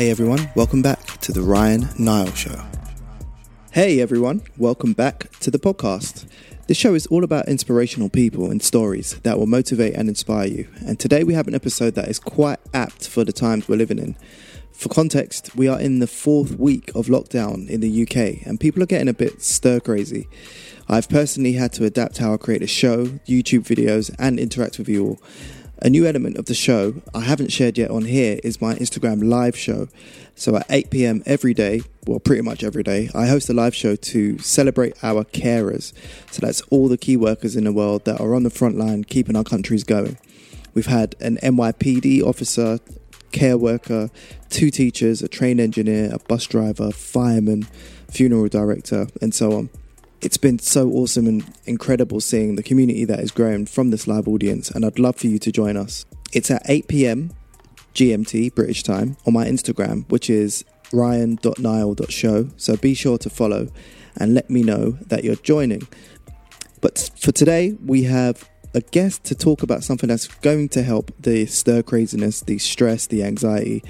Hey everyone, welcome back to the Ryan Nile Show. Hey everyone, welcome back to the podcast. This show is all about inspirational people and stories that will motivate and inspire you. And today we have an episode that is quite apt for the times we're living in. For context, we are in the fourth week of lockdown in the UK and people are getting a bit stir crazy. I've personally had to adapt how I create a show, YouTube videos, and interact with you all. A new element of the show I haven't shared yet on here is my Instagram live show. So at 8 pm every day, well, pretty much every day, I host a live show to celebrate our carers. So that's all the key workers in the world that are on the front line keeping our countries going. We've had an NYPD officer, care worker, two teachers, a trained engineer, a bus driver, fireman, funeral director, and so on it's been so awesome and incredible seeing the community that is growing from this live audience, and I'd love for you to join us. It's at 8 pm GMT, British time, on my Instagram, which is ryan.nile.show. So be sure to follow and let me know that you're joining. But for today, we have a guest to talk about something that's going to help the stir craziness, the stress, the anxiety,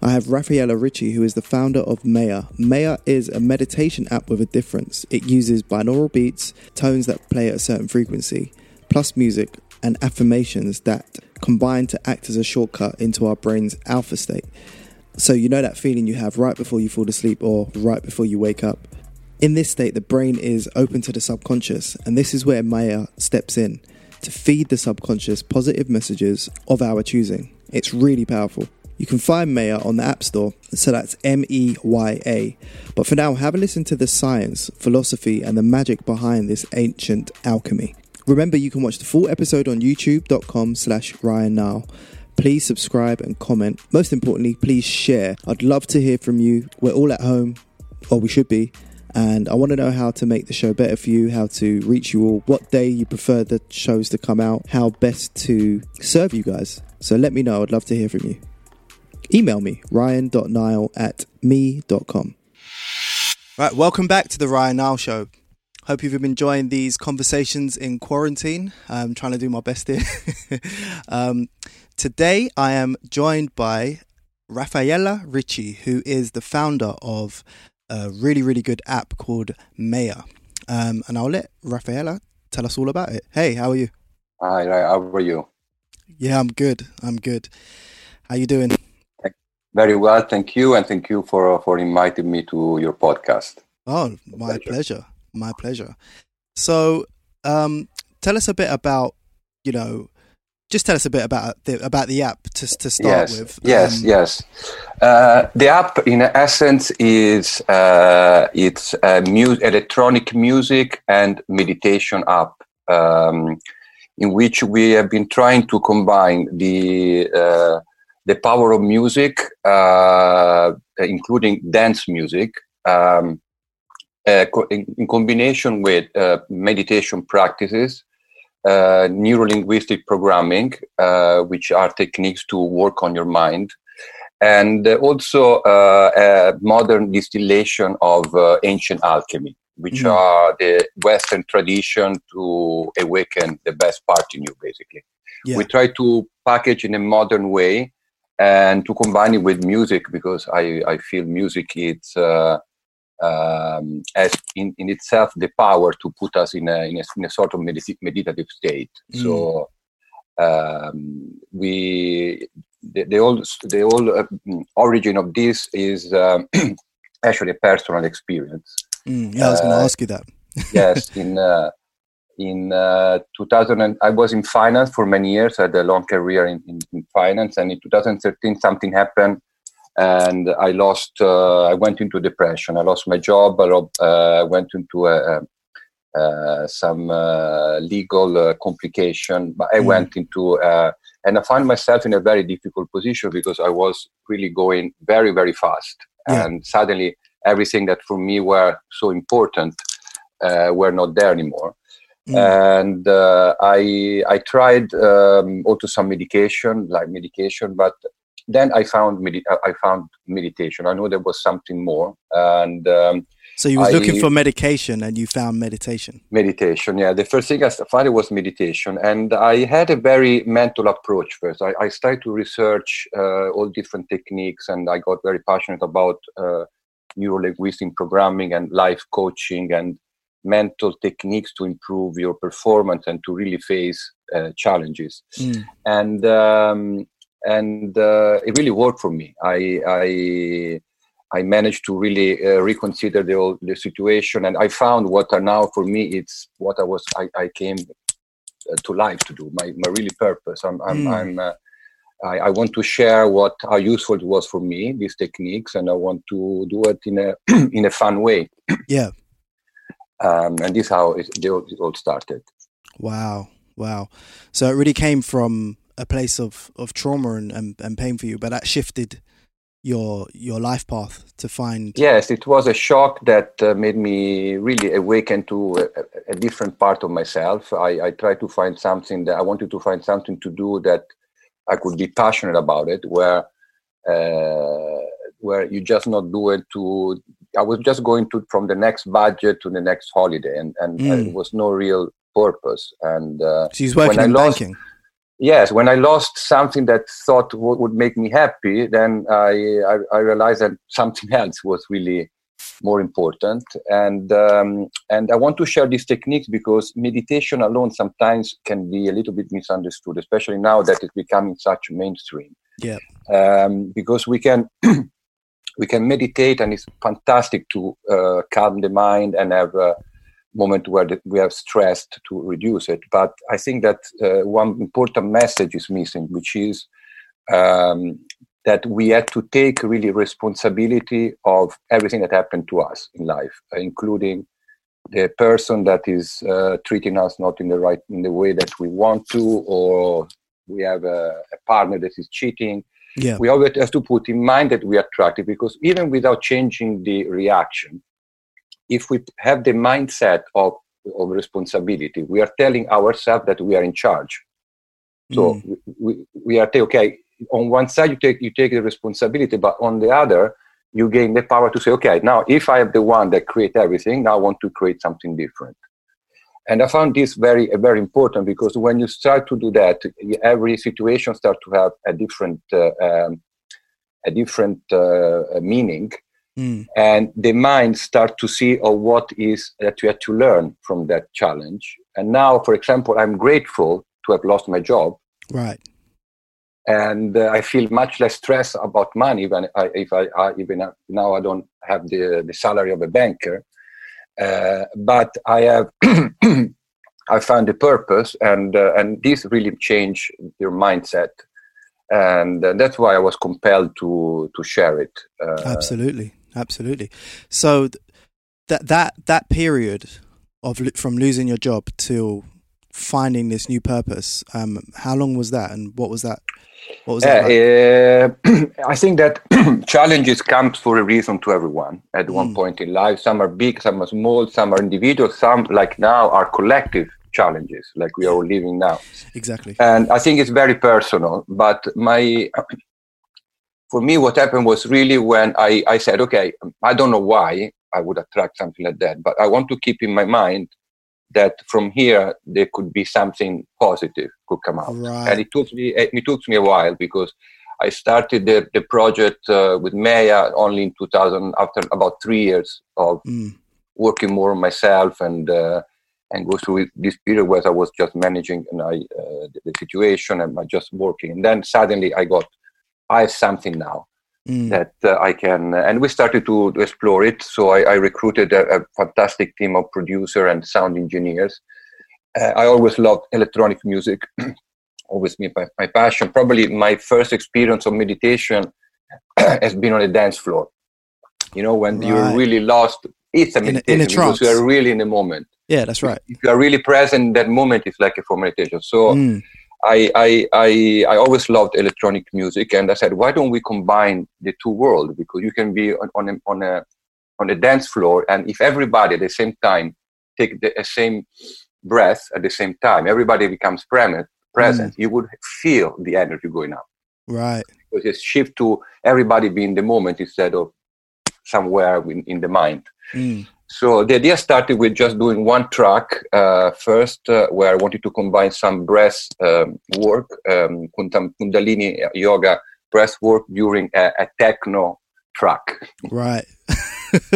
I have Raffaella Ricci, who is the founder of Meya. Meya is a meditation app with a difference. It uses binaural beats, tones that play at a certain frequency, plus music and affirmations that combine to act as a shortcut into our brain's alpha state. So, you know that feeling you have right before you fall asleep or right before you wake up. In this state, the brain is open to the subconscious, and this is where Meya steps in to feed the subconscious positive messages of our choosing. It's really powerful. You can find Meya on the App Store, so that's M E Y A. But for now, have a listen to the science, philosophy, and the magic behind this ancient alchemy. Remember, you can watch the full episode on youtube.com slash Ryan Now. Please subscribe and comment. Most importantly, please share. I'd love to hear from you. We're all at home, or we should be. And I want to know how to make the show better for you, how to reach you all, what day you prefer the shows to come out, how best to serve you guys. So let me know. I'd love to hear from you email me, ryan.nile at me.com. Right, welcome back to the Ryan Nile Show. Hope you've been enjoying these conversations in quarantine. I'm trying to do my best here. um, today, I am joined by Raffaella Ricci, who is the founder of a really, really good app called Meya. Um, and I'll let Raffaella tell us all about it. Hey, how are you? Hi, how are you? Yeah, I'm good. I'm good. How you doing? Very well, thank you, and thank you for for inviting me to your podcast. Oh, my pleasure. pleasure. My pleasure. So, um, tell us a bit about you know, just tell us a bit about the about the app to to start yes, with. Yes, um, yes. Uh, the app, in essence, is uh, it's a mu- electronic music and meditation app. Um, in which we have been trying to combine the uh, the power of music, uh, including dance music, um, uh, in, in, combination with uh, meditation practices, uh, neuro-linguistic programming, uh, which are techniques to work on your mind, and also uh, modern distillation of ancient alchemy, which mm. are the Western tradition to awaken the best part in you, basically. Yeah. We try to package in a modern way and to combine it with music because I, I feel music it's uh, um, as in, in itself the power to put us in a, in a, in a sort of medit- meditative state. Mm. So um, we the, the whole the whole uh, origin of this is um, actually a personal experience. Mm, yeah, I was going to uh, ask you that. yes, in uh, in uh, 2000 and i was in finance for many years. I had a long career in, in, in finance. And in 2013 something happened and i lost uh, i went into depression. I lost my job. I uh, went into a, a, some uh, legal uh, complication. But i mm. went into uh, and i found myself in a very difficult position because i was really going very very fast. Yeah. and suddenly everything that for me were so important were not there anymore Mm. And uh, I I tried um, also some medication, like medication, but then I found medi- I found meditation. I knew there was something more, and um, So you was looking for medication and you found meditation. Meditation, yeah. The first thing I found was meditation, and I had a very mental approach first. I, I started to research uh, all different techniques, and I got very passionate about uh, neuro-linguistic programming and life coaching and mental techniques to improve your performance and to really face uh, challenges. Mm. And um, and uh, it really worked for me. I I I managed to really uh, reconsider the whole, the situation, and I found what are now for me it's what I was I, I came uh, to life to do my my really purpose. I'm I'm, mm. I'm uh, I, I, want to share what how useful it was for me these techniques, and I want to do it in a in a fun way. Yeah, um, and this is how it, it all started. Wow, wow! So it really came from a place of of trauma and, and, and pain for you, but that shifted your your life path to find yes it was a shock that uh, made me really awaken to a, a, different part of myself I, I tried to find something that i wanted to find something to do that i could be passionate about it where uh, where you just not do it to i was just going to from the next budget to the next holiday and and mm. there was no real purpose and uh, so working in lost, banking yes, when I lost something that thought would make me happy, then I, I, I realized that something else was really more important. And um, and I want to share these techniques because meditation alone sometimes can be a little bit misunderstood, especially now that it's becoming such mainstream. Yeah. Um, because we can. we can meditate and it's fantastic to uh, calm the mind and have a moment where we have stressed to reduce it. But I think that uh, one important message is missing, which is um, that we had to take really responsibility of everything that happened to us in life, including the person that is uh, treating us not in the right in the way that we want to, or we have a, a partner that is cheating. Yeah. We always have to put in mind that we are attractive because even without changing the reaction, if we have the mindset of, of responsibility, we are telling ourselves that we are in charge. So mm. we, we are saying, okay, on one side you take you take the responsibility, but on the other you gain the power to say, okay, now if I am the one that create everything, now I want to create something different. And I found this very very important because when you start to do that, every situation start to have a different uh, um, a different uh, meaning Mm. And the mind start to see oh, what is that you had to learn from that challenge. And now, for example, I'm grateful to have lost my job. Right. And uh, I feel much less stress about money when I, if I, I even now I don't have the, the salary of a banker. Uh, but I have I found a purpose, and uh, and this really changed your mindset, and uh, that's why I was compelled to to share it. Absolutely, absolutely. So that that that period of from losing your job to finding this new purpose, um, how long was that, and what was that? What was that? Uh, like? uh, I think that challenges come for a reason to everyone at mm. one point in life. Some are big, some are small, some are individual, some like now are collective challenges, like we are living now. Exactly. And I think it's very personal. But my for me, what happened was really when I, I said, okay, I don't know why I would attract something like that, but I want to keep in my mind that from here there could be something positive could come out. Right. And it took me it took me a while because I started the, the project uh, with Meya only in 2000 after about three years of mm. working more on myself and uh, and go through this period where I was just managing and I, uh, the, the situation and I just working. And then suddenly I got I have something now mm. that uh, I can. Uh, and we started to, to explore it. So I, I recruited a, a, fantastic team of producer and sound engineers. Uh, I always loved electronic music, always been my, my passion. Probably my first experience of meditation has been on a dance floor. You know, when right. you're really lost, it's a meditation in a, in a because you are really in the moment. Yeah, that's right. If you are really present in that moment, it's like a for meditation. So mm. I, I, I, I always loved electronic music, and I said, why don't we combine the two worlds? Because you can be on, on, a, on, a, on a dance floor, and if everybody at the same time take the same breath at the same time, everybody becomes present, present mm. you would feel the energy going up. Right. Because it's shift to everybody being the moment instead of somewhere in, in the mind. Mm. So the idea started with just doing one track uh, first, uh, where I wanted to combine some breath um, work, um, Kundalini yoga breath work during a, a techno track. Right.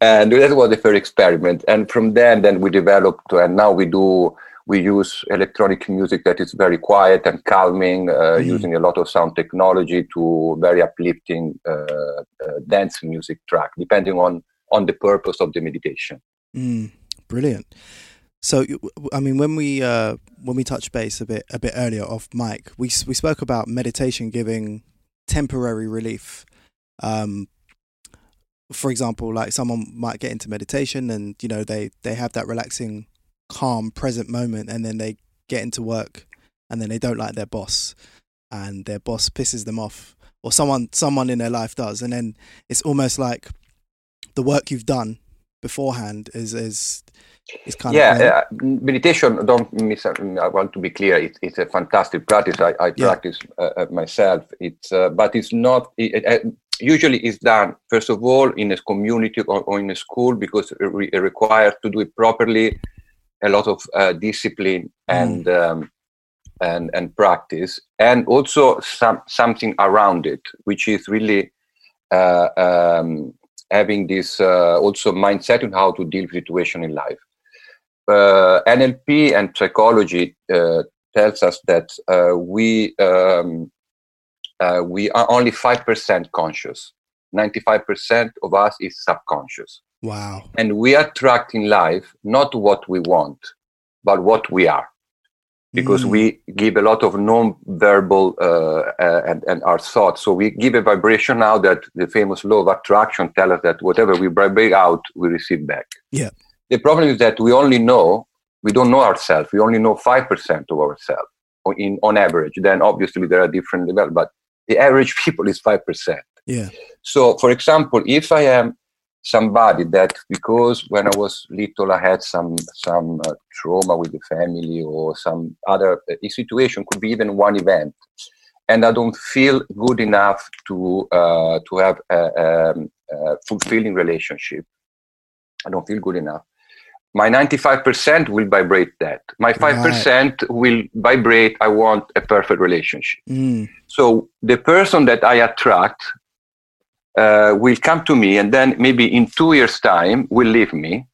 and that was the first experiment. And from then, then we developed, and now we do we use electronic music that is very quiet and calming, uh, mm. using a lot of sound technology to very uplifting uh, uh, dance music track, depending on on the purpose of the meditation. Mm, brilliant. So, I mean, when we uh, when we touched base a bit a bit earlier off mic, we we spoke about meditation giving temporary relief. Um, for example, like someone might get into meditation and you know they they have that relaxing, calm, present moment, and then they get into work, and then they don't like their boss, and their boss pisses them off, or someone someone in their life does, and then it's almost like the work you've done beforehand is is is kind yeah, of yeah. Uh, meditation. Don't miss. I want to be clear. It, it's a fantastic practice. I, I yeah. practice uh, uh, myself. It's uh, but it's not. It, uh, usually, it's done first of all in a community or, or in a school because it, re- it, requires to do it properly. A lot of uh, discipline and mm. um, and and practice, and also some something around it, which is really. Um, having this uh, also mindset on how to deal with situation in life. Uh, NLP and psychology uh, tells us that uh, we um, uh, we are only five percent conscious. Ninety-five percent of us is subconscious. Wow! And we attract in life not what we want, but what we are because mm. we give a lot of non-verbal uh, uh, and, and our thoughts. So we give a vibration now that the famous law of attraction tells us that whatever we vibrate out, we receive back. Yeah. The problem is that we only know, we don't know ourselves. We only know 5% of ourselves in, on average. Then obviously there are different levels, but the average people is 5%. Yeah. So for example, if I am somebody that because when I was little I had some some uh, trauma with the family or some other uh, situation could be even one event, and I don't feel good enough to uh, to have a, a, a, fulfilling relationship. I don't feel good enough. My 95% will vibrate that. My 5% right. will vibrate, I want a perfect relationship. Mm. So the person that I attract uh, will come to me and then maybe in two years' time will leave me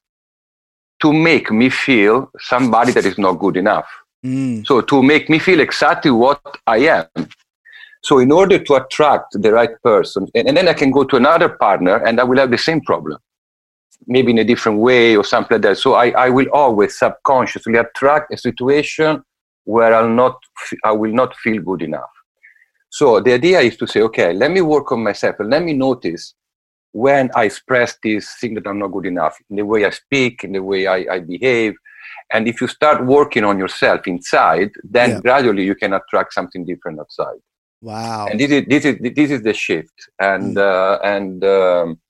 to make me feel somebody that is not good enough. Mm. So to make me feel exactly what I am. So in order to attract the right person, and, and, then I can go to another partner and I will have the same problem, maybe in a different way or something like that. So I, I will always subconsciously attract a situation where I'll not, I will not feel good enough. So the idea is to say, okay, let me work on myself and let me notice when I express this thing that I'm not good enough, in the way I speak, in the way I, I behave. And if you start working on yourself inside, then yeah. gradually you can attract something different outside. Wow! And this is this is this is the shift, and mm. uh, and um,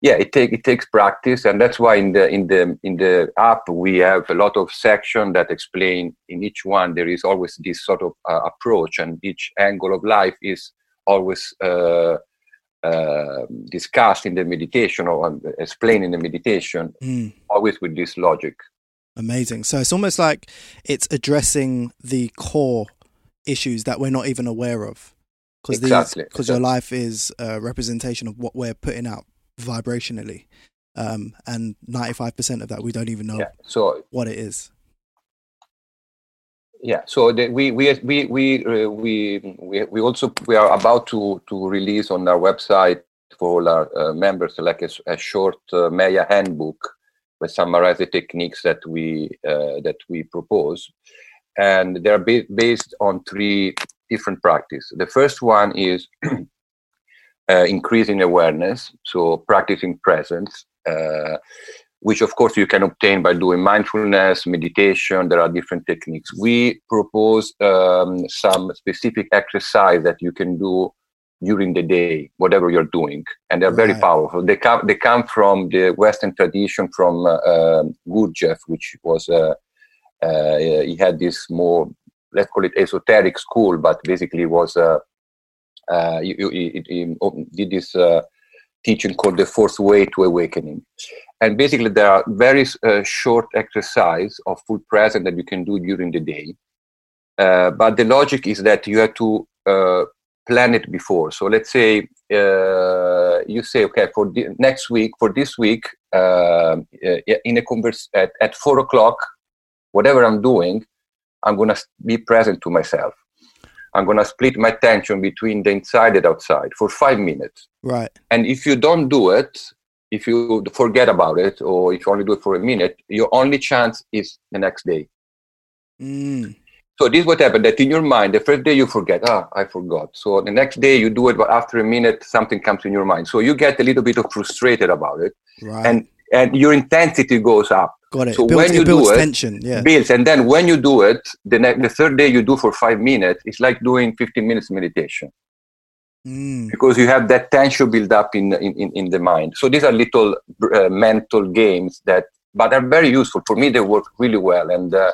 yeah it take it takes practice and that's why in the in the in the app we have a lot of section that explain in each one there is always this sort of uh, approach and each angle of life is always uh, uh, discussed in the meditation or um, explained in the meditation mm. always with this logic amazing so it's almost like it's addressing the core issues that we're not even aware of because exactly, because exactly. your life is a representation of what we're putting out vibrationally. Um, and 95% of that we don't even know yeah. so, what it is. Yeah, so the, we we we we, uh, we we we also we are about to to release on our website for all our uh, members like a, a short uh, Meya handbook with summarize the techniques that we uh, that we propose, and they're ba- based on three different practices. The first one is uh, increasing awareness, so practicing presence, uh, which of course you can obtain by doing mindfulness, meditation. There are different techniques. We propose um, some specific exercise that you can do during the day, whatever you're doing, and they're right. very powerful. They come they come from the Western tradition from uh, um, Gurdjieff, which was uh, uh, he had this more let's call it esoteric school, but basically was uh, uh, you, you, you, did this uh, teaching called the fourth way to awakening. And basically, there are very uh, short exercise of full present that you can do during the day. Uh, but the logic is that you have to uh, plan it before. So let's say uh, you say, okay, for the next week, for this week, uh, in a converse at, at four o'clock, whatever I'm doing, I'm gonna be present to myself. I'm gonna split my attention between the inside and outside for five minutes. Right. And if you don't do it, if you forget about it, or if you only do it for a minute, your only chance is the next day. Mm. So this is what happened that in your mind, the first day you forget, ah, I forgot. So the next day you do it, but after a minute, something comes in your mind. So you get a little bit of frustrated about it. Right. And and your intensity goes up. Got it. So it builds, when you it builds do it, tension. Yeah. builds. And then when you do it, the, the third day you do for five minutes, it's like doing 15 minutes meditation Mm. because you have that tension build up in, in, in, in the mind. So these are little uh, mental games that, but are very useful. For me, they work really well. And uh,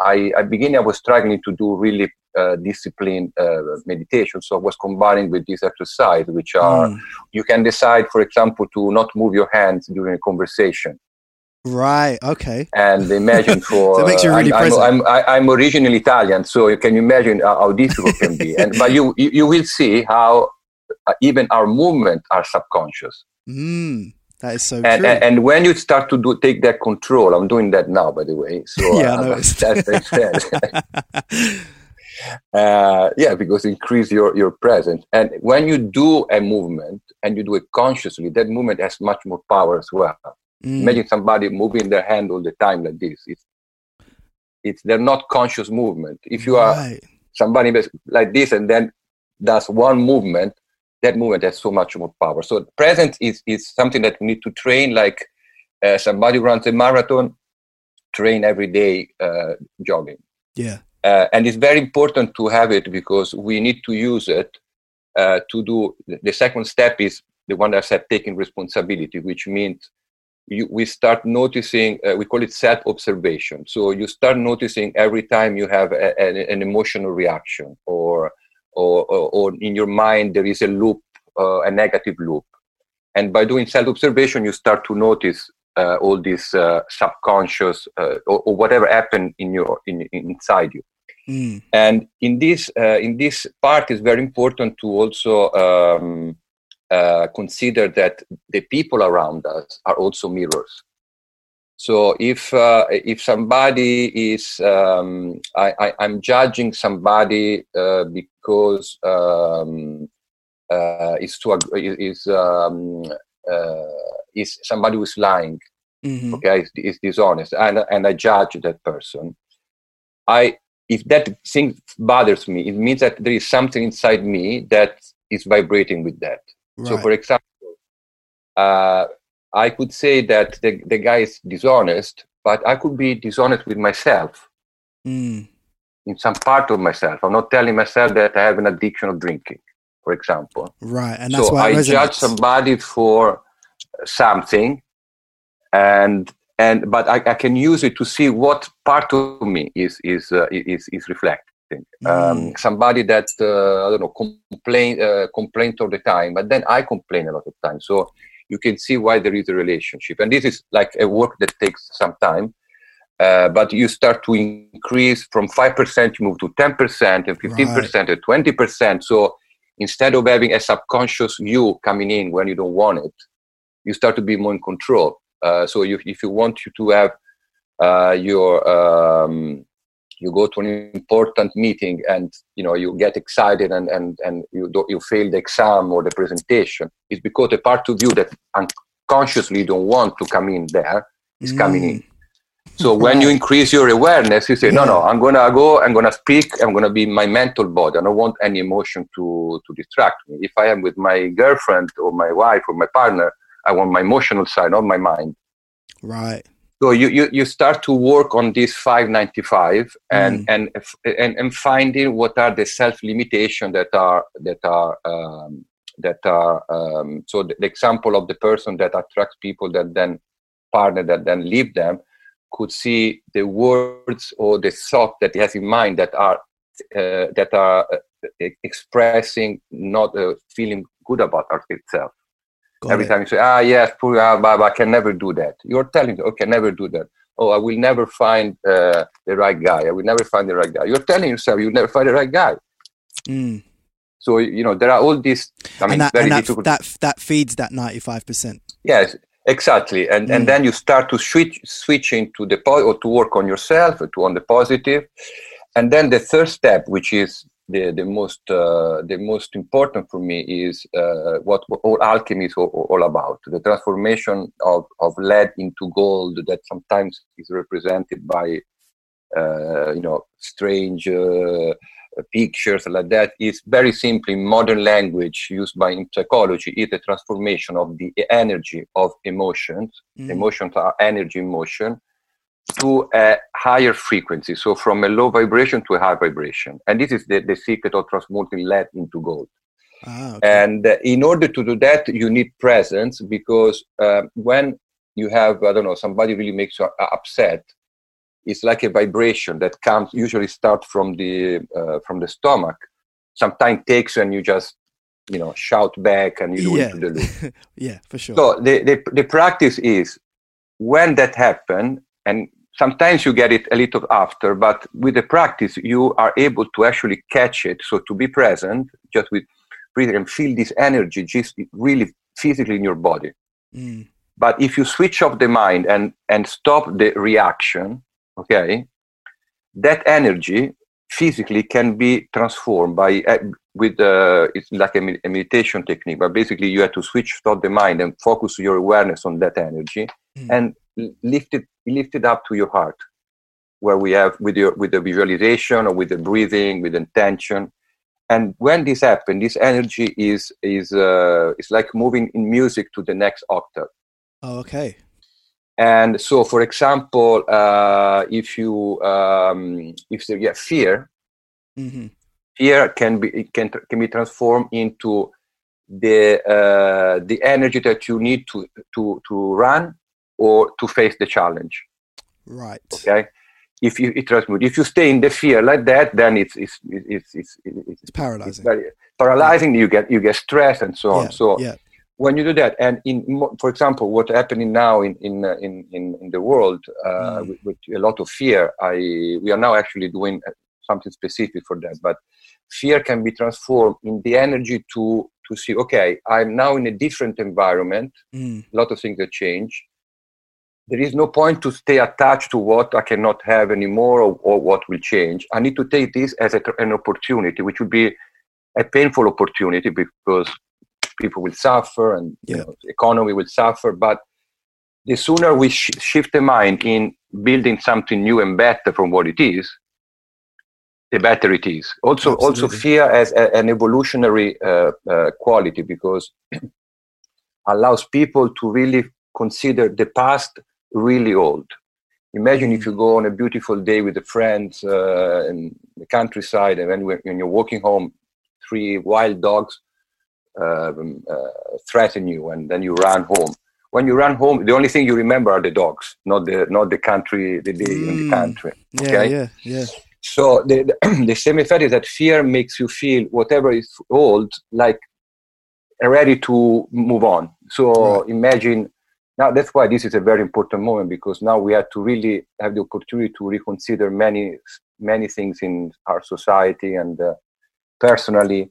I, at beginning, I was struggling to do really uh, disciplined uh, meditation. So I was combining with this exercise, which are, Mm. you can decide, for example, to not move your hands during a conversation Right. Okay. and imagine for it makes you really I'm, I'm, present. I'm, I- I'm originally Italian, so you can imagine how, difficult it can be. And but you you will see how uh, even our movement are subconscious. Mm. That is so And, true. and and when you start to do take that control, I'm doing that now, by the way. So Yeah, I uh, noticed. that's that's uh, yeah, because increase your your presence. And when you do a movement and you do it consciously, that movement has much more power as well. Mm. Imagine somebody moving their hand all the time like this. It's, it's they're not conscious movement. If you are Right. somebody like this and then does one movement, that movement has so much more power. So presence is is something that we need to train. Like uh, somebody runs a marathon, train every day uh, jogging. Yeah. Uh, and it's very important to have it because we need to use it uh, to do the second step is the one that I said taking responsibility, which means you, we start noticing, uh, we call it self observation. So you start noticing every time you have a, a- an emotional reaction or, or, or, or in your mind there is a loop, uh, a negative loop. And by doing self observation, you start to notice uh, all these uh, subconscious uh, or, or whatever happened in your in, inside you Mm. and in this uh, in this part is very important to also um, uh, consider that the people around us are also mirrors so if uh, if somebody is um, I, I, i'm judging somebody uh, because um, uh, is too ag- is um, is somebody who's lying Mhm. okay is, is dishonest and and i judge that person. I if that thing bothers me it means that there is something inside me that is vibrating with that. So for example uh, i could say that the, the guy is dishonest but i could be dishonest with myself. Mm. in some part of myself. I'm not telling myself that i have an addiction of drinking for example Right. And that's so why I judge somebody for something, and and but I, I can use it to see what part of me is is uh, is is reflecting. Um, Mm. somebody that uh, I don't know complain uh, complain all the time, but then I complain a lot of times. So you can see why there is a relationship, and this is like a work that takes some time. Uh, but you start to increase from 5% you move to 10% and 15% and 20% so instead of having a subconscious you coming in when you don't want it you start to be more in control uh, so you, if you want you to have uh, your um, you go to an important meeting and you know you get excited and and, and you do, you fail the exam or the presentation it's because the part of you that unconsciously don't want to come in there is coming in Mm. So when you increase your awareness, you say, no, no, I'm gonna go, I'm gonna speak, I'm gonna be my mental body. I don't want any emotion to to distract me. If I am with my girlfriend or my wife or my partner, I want my emotional side, not my mind. Right. So you you, you start to work on this 595 and Mm. and, and and finding what are the self limitation that are that are um, that are um, so the, the example of the person that attracts people that then partner that then leave them could see the words or the thought that he has in mind that are uh, that are uh, expressing not uh, feeling good about art itself Got Every it. time you say, ah, yes, poor, ah, but I can never do that. You're telling, okay, never do that. Oh, I will never find uh, the right guy. I will never find the right guy. You're telling yourself you'll never find the right guy. Mm. So you know there are all these. I mean, and that, very and that, difficult. That that feeds that ninety five percent. Yes, exactly, and mm. and then you start to switch switch into the po- or to work on yourself, to on the positive, and then the third step, which is the the most uh, the most important for me is uh, what, what, all alchemy is all, all, about the transformation of, of lead into gold that sometimes is represented by uh, you know strange uh, pictures like that is very simply modern language used by in psychology is the transformation of the energy of emotions mm. emotions are energy in motion to a higher frequency so from a low vibration to a high vibration and this is the, the secret of transmuting lead into gold ah, okay. and uh, in order to do that you need presence because uh, when you have i don't know somebody really makes you upset it's like a vibration that comes usually start from the uh, from the stomach. Sometimes takes and you just you know shout back and you do yeah. it to the loop yeah for sure. So the, the the practice is when that happen and sometimes you get it a little after but with the practice you are able to actually catch it. So to be present just with breathing and feel this energy just really physically in your body. Mm. but if you switch off the mind and and stop the reaction okay. That energy physically can be transformed by uh, with uh, it's like a, a, meditation technique but basically you have to switch off the mind and focus your awareness on that energy mm. and lift it lift it up to your heart where we have with your with the visualization or with the breathing with intention. And when this happens this energy is is uh, is like moving in music to the next octave. Oh, okay and so, for example, uh, if you um, if there get fear, mm-hmm. fear can be can can be transformed into the uh, the energy that you need to to to run or to face the challenge. Right. Okay. If you it transmute, if you stay in the fear like that, then it's it's it's it's, it's, it's paralyzing. It's very paralyzing. Yeah. You get you get stressed and so on. Yeah. So yeah when you do that, and in, for example, what's happening now in in uh, in in, in the world uh, mm. with, with, a lot of fear, I we are now actually doing uh, something specific for that. But fear can be transformed in the energy to to see, okay, I'm now in a different environment. Mm. A lot of things have changed. There is no point to stay attached to what I cannot have anymore or, or what will change. I need to take this as a, an opportunity, which would be a painful opportunity because people will suffer and yeah. you know, the economy will suffer. But the sooner we sh- shift the mind in building something new and better from what it is, the better it is. Also, Absolutely. also fear as a, an evolutionary uh, uh, quality because allows people to really consider the past really old. Imagine if mm. you go on a beautiful day with the friends uh, in the countryside, and then when you're walking home, three wild dogs um, uh, threaten you, and then you run home. When you run home, the only thing you remember are the dogs, not the not the country, the day mm. in the country. Okay? Yeah, yeah, yeah. So the, the, the same effect is that fear makes you feel whatever is old, like ready to move on. So right. imagine now that's why this is a very important moment because now we have to really have the opportunity to reconsider many many things in our society and uh, personally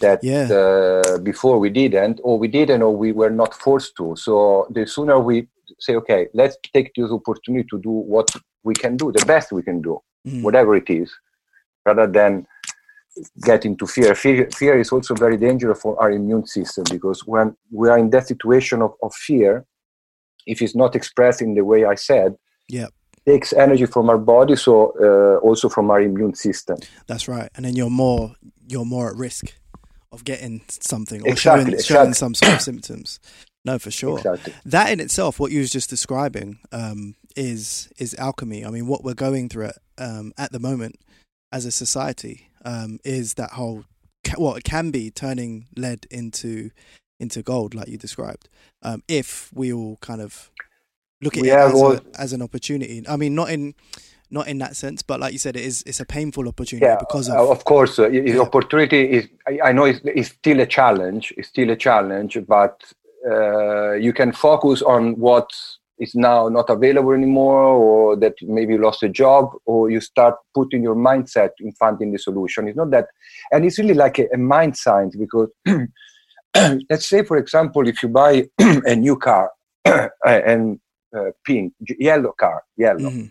that yeah. uh, before we didn't or we didn't or we were not forced to so the sooner we say okay let's take this opportunity to do what we can do the best we can do mm. whatever it is rather than get into fear. fear fear is also very dangerous for our immune system because when we are in that situation of, of fear if it's not expressed in the way i said yeah takes energy from our body so uh, also from our immune system that's right and then you're more you're more at risk of getting something or exactly, showing, exactly. showing some sort of symptoms. No, for sure. Exactly. That in itself, what you was just describing, um, is is alchemy. I mean, what we're going through at, um, at the moment as a society um, is that whole what well, it can be turning lead into into gold, like you described. Um, if we all kind of look at we it as, all... a, as an opportunity. I mean, not in not in that sense, but like you said, it is it's a painful opportunity yeah, because of. Of course, uh, yeah. opportunity is. I, I know it's, it's, still a challenge. It's still a challenge, but uh, you can focus on what is now not available anymore or that maybe you lost a job or you start putting your mindset in finding the solution it's not that and it's really like a, a mind science because let's say for example if you buy a new car and uh, pink yellow car yellow mm-hmm.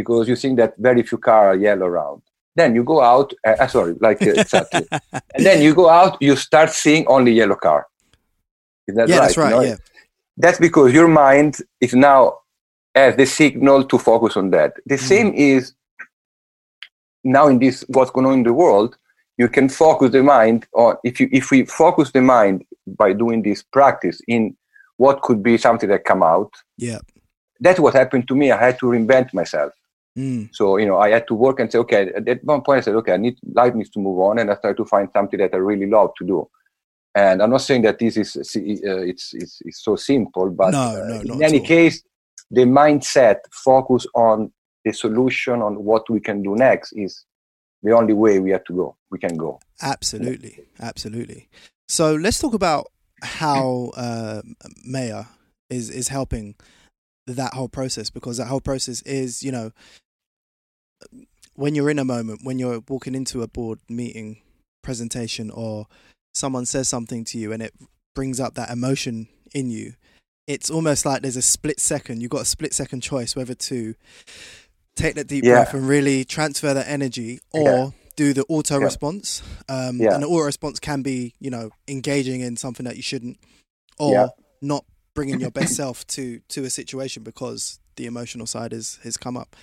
Because you think that very few cars are yellow around then you go out uh, uh sorry like uh, exactly and then you go out you start seeing only yellow car is that yeah, right? that's right you know? yeah that's because your mind is now as the signal to focus on that. The mm. same is now in this what's going on in the world. You can focus the mind on if you if we focus the mind by doing this practice in what could be something that come out. Yeah, that's what happened to me. I had to reinvent myself. Mm. So you know, I had to work and say, okay. At one point, I said, okay, I need life needs to move on, and I started to find something that I really love to do. And I'm not saying that this is uh, it's, it's, it's so simple, but no, no, uh, in any case, the mindset focus on the solution on what we can do next is the only way we have to go. We can go. Absolutely, absolutely. So let's talk about how uh, Meya is is helping that whole process because that whole process is you know when you're in a moment when you're walking into a board meeting presentation or someone says something to you and it brings up that emotion in you, it's almost like there's a split second. You've got a split second choice whether to take that deep yeah. breath and really transfer that energy or yeah. do the auto yeah. response. Um, and the auto response can be, you know, engaging in something that you shouldn't or not bringing your best self to to a situation because the emotional side is has come up.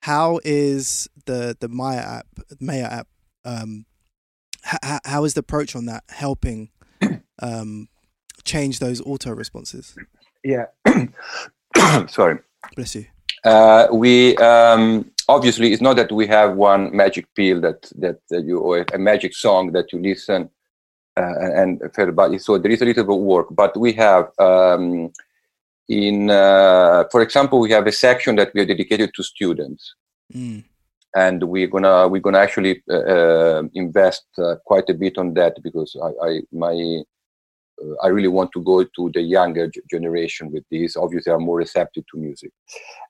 How is the the Meya app Meya app um, how, how is the approach on that helping um, change those auto responses? Yeah. Sorry. Bless you. Uh, we um, obviously it's not that we have one magic pill that that, that you or a magic song that you listen uh, and feel about So there is a little bit of work, but we have um, in, uh, for example, we have a section that we are dedicated to students. Mm and we're gonna we're gonna actually uh, uh, invest uh, quite a bit on that because I, I my uh, I really want to go to the younger generation with this. Obviously, are more receptive to music,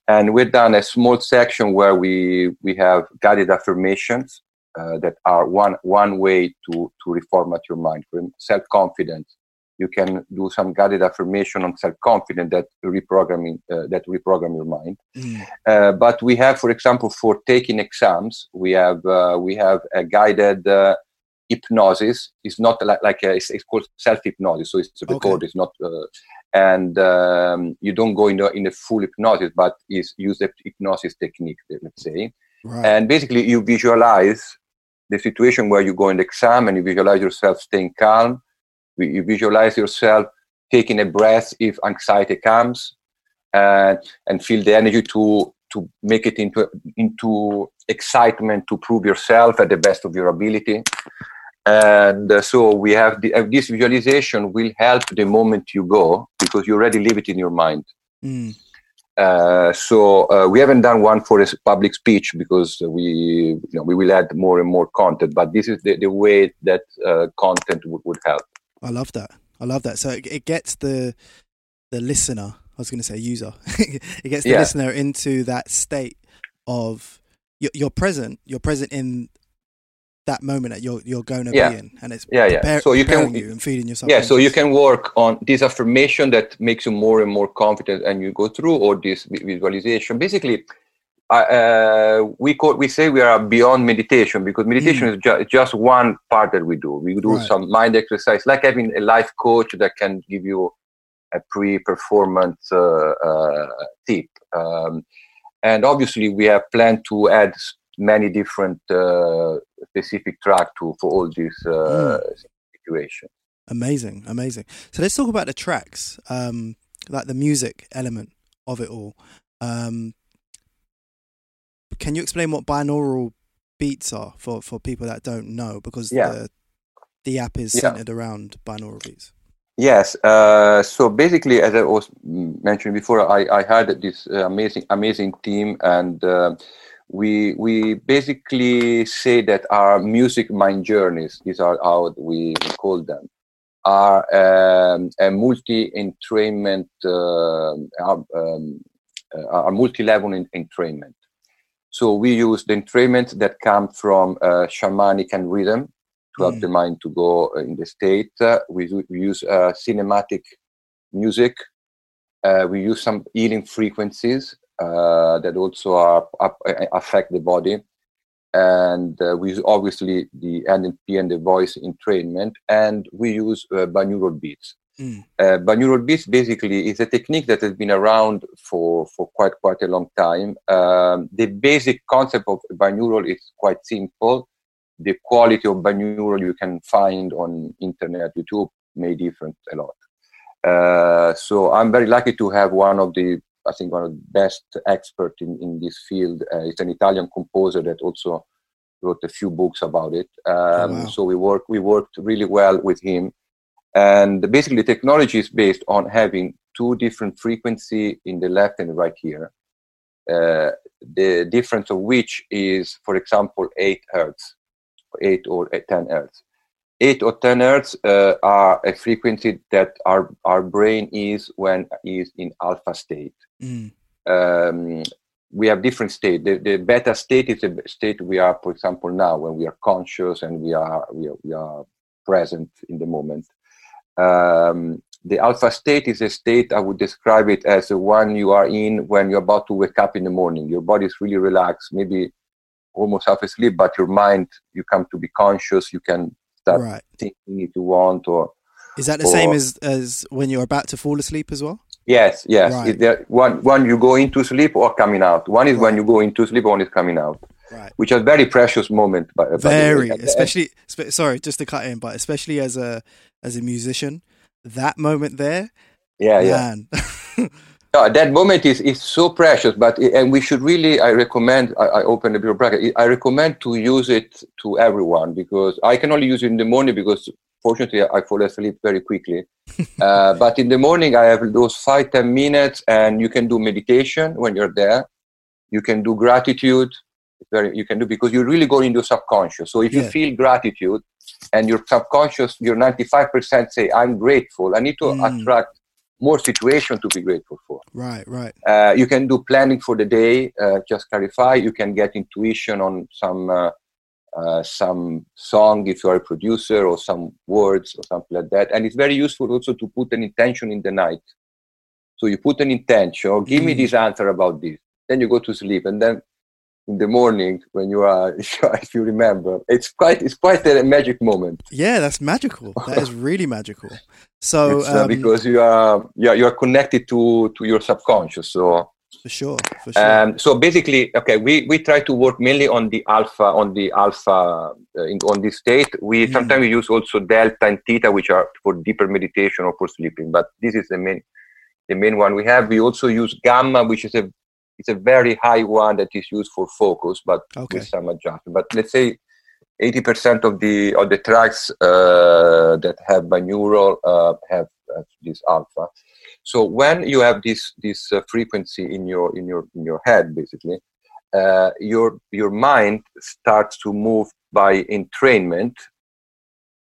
and we've done a small section where we we have guided affirmations uh, that are one one way to to reformat your mind, self confidence, you can do some guided affirmation on self-confidence that reprogramming uh, that reprogram your mind mm. uh, but we have for example for taking exams we have uh, we have a guided uh, hypnosis it's not like, like a, it's, it's, called self-hypnosis so it's recorded okay. it's not uh, and um, you don't go in the in the full hypnosis but is use the hypnosis technique let's say right. and basically you visualize the situation where you go in the exam and you visualize yourself staying calm you visualize yourself taking a breath if anxiety comes and and feel the energy to to make it into into excitement to prove yourself at the best of your ability. And uh, so we have the, uh, this visualization will help the moment you go because you already live it in your mind. Mm. uh, so uh, we haven't done one for a public speech because we you know, we will add more and more content but this is the, the way that uh, content would, would help I love that. I love that. So it, it gets the the listener. I was going to say user. it gets the yeah. listener into that state of you're, you're, present. You're present in that moment that you're you're going to yeah. be in, and it's yeah, yeah. So you can you and feeding yourself. Yeah, so you can work on this affirmation that makes you more and more confident, and you go through, or this visualization. Basically, uh, we call, we say we are beyond meditation because meditation mm. is ju- just one part that we do. We do right. some mind exercise, like having a life coach that can give you a pre-performance uh, uh, tip. Um, and obviously, we have planned to add many different uh, specific track to for all these uh, mm. situations. Amazing, amazing. So let's talk about the tracks, um, like the music element of it all. Um, can you explain what binaural beats are for, for people that don't know? Because yeah. the the app is centered yeah. around binaural beats. Yes. Uh, so basically, as I was mentioning before, I, I had this uh, amazing amazing team, and uh, we we basically say that our music mind journeys. These are how we call them. are um, a multi-entrainment, uh, um, uh, multi-level in, entrainment. So we use the entrainment that come from uh, shamanic and rhythm to help mm. the mind to go in the state. Uh, we, we, use uh, cinematic music. Uh, we use some healing frequencies uh, that also are, affect the body and uh, we use obviously the NLP and the voice entrainment, and we use uh, binaural beats. Mm. Uh, binaural beats basically is a technique that has been around for, for quite quite a long time. Um, the basic concept of binaural is quite simple. The quality of binaural you can find on internet, YouTube may differ a lot. Uh, so I'm very lucky to have one of the I think one of the best expert in, in this field. Uh, it's an Italian composer that also wrote a few books about it. Um, oh, wow. So we work we worked really well with him, and basically technology is based on having two different frequency in the left and the right ear. Uh, the difference of which is, for example, eight hertz, eight or ten hertz. 8 or 10 hertz uh, are a frequency that our, our brain is when is in alpha state. Mm. Um, we have different state. The, the beta state is the state we are, for example, now when we are conscious and we are we are, we are present in the moment. Um, the alpha state is a state I would describe it as the one you are in when you're about to wake up in the morning. Your body is really relaxed, maybe almost half asleep, but your mind you come to be conscious. You can start right. thinking if you want, or is that the or, same as as when you're about to fall asleep as well? Yes, yes. Right. There, one, one you go into sleep or coming out. One is right. when you go into sleep, one is coming out. Right. Which is a very precious moment. By, very, especially. Sorry, just to cut in, but especially as a as a musician, that moment there. Yeah, man. yeah. no, that moment is, is so precious, but and we should really. I recommend. I, I open the bracket. I recommend to use it to everyone because I can only use it in the morning because fortunately i fall asleep very quickly uh, but in the morning i have those five ten minutes and you can do meditation when you're there you can do gratitude very you can do because you really go into subconscious. So if yeah. you feel gratitude and your subconscious your 95% say i'm grateful i need to mm. attract more situation to be grateful for. Right right. Uh, you can do planning for the day uh, just clarify. You can get intuition on some uh, uh, some song if you're a producer or some words or something like that. And it's very useful also to put an intention in the night. So you put an intention or give mm. me this answer about this. Then you go to sleep and then in the morning when you are if you remember it's quite it's quite a magic moment yeah that's magical that is really magical so uh, um, because you are yeah you are connected to to your subconscious so for sure. For sure. Um, so basically, okay, we, we try to work mainly on the alpha on the alpha uh, in, on this state. We mm. sometimes we use also delta and theta, which are for deeper meditation or for sleeping. But this is the main the main one we have. We also use gamma, which is a it's a very high one that is used for focus, but okay. with some adjustment. But let's say 80% of the of the tracks uh, that have binaural uh, have uh, this alpha. So when you have this this uh, frequency in your in your in your head, basically, uh, your your mind starts to move by entrainment.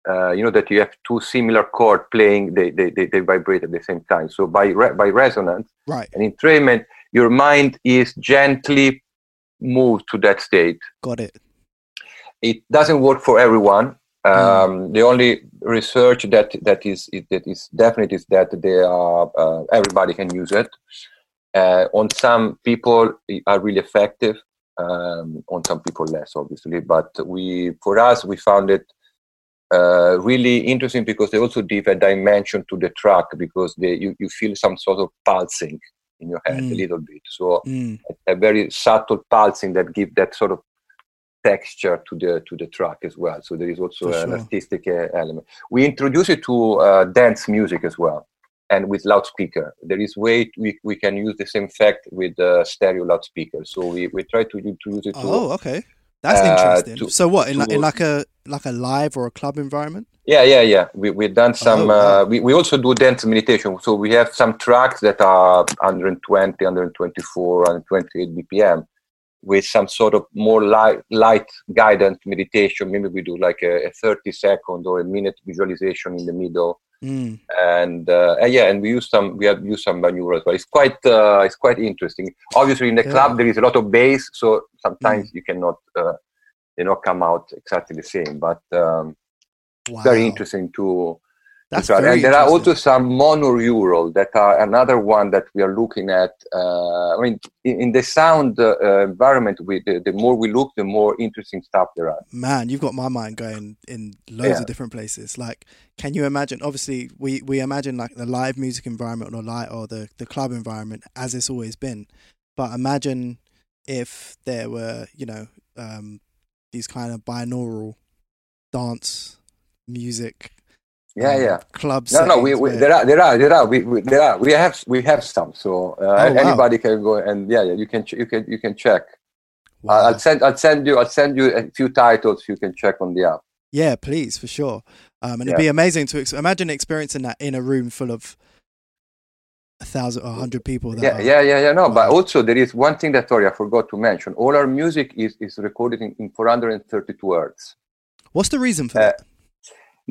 Uh, you know that you have two similar chords playing; they, they, they, they, vibrate at the same time. So by re- by resonance right. and entrainment, your mind is gently moved to that state. Got it. It doesn't work for everyone. Mm. Um, The only research that that is that is definite is that they are uh, everybody can use it. Uh, on some people are really effective. Um, on some people less, obviously. But we, for us, we found it uh, really interesting because they also give a dimension to the track because they you, you feel some sort of pulsing in your head mm. a little bit. So mm. a, a, very subtle pulsing that give that sort of texture to the to the track as well. So there is also For an sure. artistic uh, element. We introduce it to uh, dance music as well, and with loudspeaker. There is way we, we can use the same effect with uh, stereo loudspeaker. So we, we try to use it. To, oh, okay, that's uh, interesting. To, so what in, to, in like a like a live or a club environment? Yeah, yeah, yeah. We we've done some. Oh, wow. uh, we we also do dance meditation. So we have some tracks that are 120, 124, 128 BPM, with some sort of more light, light guidance meditation. Maybe we do like a, a 30 second or a minute visualization in the middle. Mm. And, uh, yeah, and we use some we have used some binaural as well. It's quite uh, it's quite interesting. Obviously, in the yeah. club there is a lot of bass, so sometimes mm. you cannot uh, you know come out exactly the same. But um, wow. very interesting to that's and there are also some monaural that are another one that we are looking at. Uh, I mean, in, in the sound uh, environment, we, the, the, more we look, the more interesting stuff there are. Man, you've got my mind going in loads yeah. of different places. Like, can you imagine? Obviously, we, we imagine like the live music environment or light or the, the club environment as it's always been. But imagine if there were, you know, um, these kind of binaural dance music yeah yeah. clubs no no we, we there are there are there are. We, we, there are. We have we have some so uh, oh, anybody wow. can go and yeah, yeah you can you can you can check. Wow. i'll send i'll send you i'll send you a few titles you can check on the app. Yeah please for sure. Um, and yeah. it'd be amazing to ex- imagine experiencing that in a room full of a thousand or a hundred people yeah are, yeah yeah yeah no wow. but also there is one thing that sorry i forgot to mention. All our music is is recorded in, in 432 hertz. What's the reason for uh, that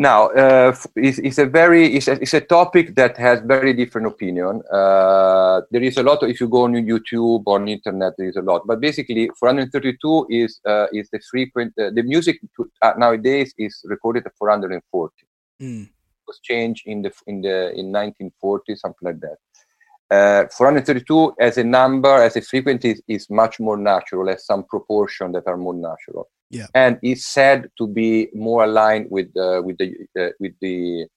now, uh, it's, it's, a very it's a, it's a, topic that has very different opinion. Uh, there is a lot. Of, if you go on YouTube on internet, there is a lot. But basically, 432 is uh, is the frequent. Uh, the music to, uh, nowadays is recorded at 440. Mm. It was changed in the in the in 1940, something like that. Uh, 432 as a number, as a frequency, is, is much more natural. Has some proportion that are more natural yeah. and is said to be more aligned with uh, with the uh, with the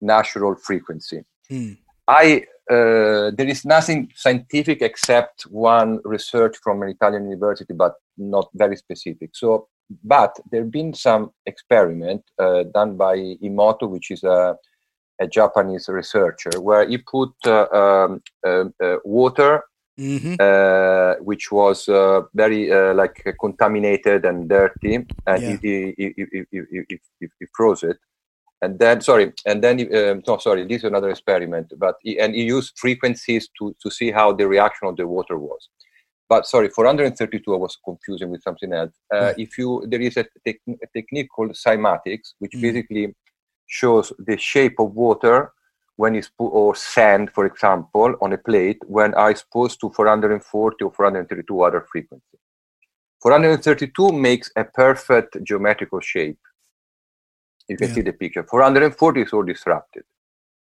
natural frequency. Mm. I uh, there is nothing scientific except one research from an Italian university, but not very specific. So, but there have been some experiment uh, done by Emoto, which is a, a Japanese researcher, where he put uh, um, um uh, water Mm-hmm. Uh, which was uh, very uh, like contaminated and dirty, and yeah. he, he, he, he, he, froze it. And then, sorry, and then, um, no, sorry, this is another experiment, but he, and he used frequencies to, to see how the reaction of the water was. But sorry, 432 I was confusing with something else. Uh, If you, there is a, a technique called cymatics, which mm. basically shows the shape of water when it's put, or sand, for example, on a plate when I expose to 440 or 432 other frequencies. 432 makes a perfect geometrical shape. You can yeah. see the picture. 440 is all disrupted.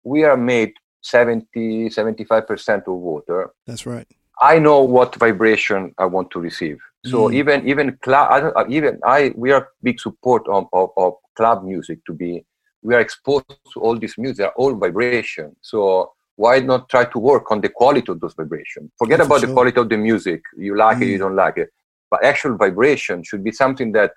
We are made 70, 75% of water. That's right. I know what vibration I want to receive. So mm. even even club, even I, we are big support of, of, of club music to be we are exposed to all this music, they're all vibration. So why not try to work on the quality of those vibrations? Forget about sure. the quality of the music. You like mm. it, you mm. don't like it. But actual vibration should be something that,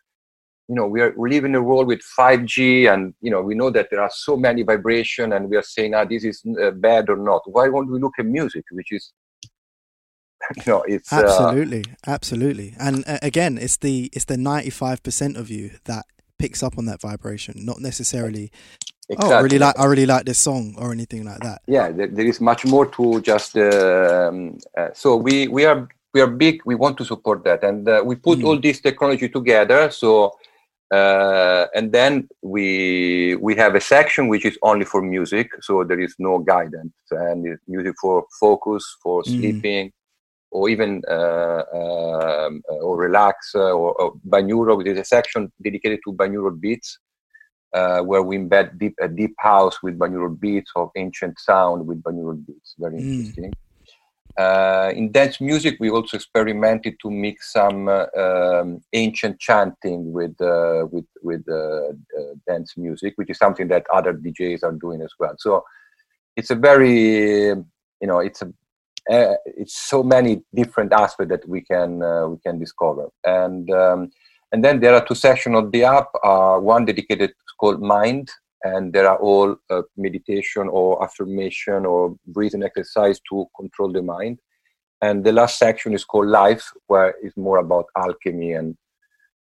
you know, we are we live in a world with 5G and, you know, we know that there are so many vibration and we are saying, ah, this is uh, bad or not. Why won't we look at music, which is you know it's uh, absolutely uh, absolutely and uh, again it's the it's the 95% of you that picks up on that vibration, not necessarily. Exactly. Oh, I really like I really like this song or anything like that. Yeah, there, there is much more to just. Uh, um, uh, so we we are we are big. We want to support that, and uh, we put mm. all this technology together. So uh, and then we we have a section which is only for music. So there is no guidance and music for focus, for mm. Or even uh, um, uh, or relax uh, or, or binaural. There's a section dedicated to binaural beats uh, where we embed deep, a deep house with binaural beats of ancient sound with binaural beats. Very mm. interesting. Uh, in dance music, we also experimented to mix some uh, um, ancient chanting with with with dance music, which is something that other DJs are doing as well. So it's a very you know it's a uh, it's so many different aspects that we can uh, we can discover. And um, and then there are two sections of the app. Uh, one dedicated called mind and there are all uh, meditation or affirmation or breathing exercise to control the mind. And the last section is called life where it's more about alchemy and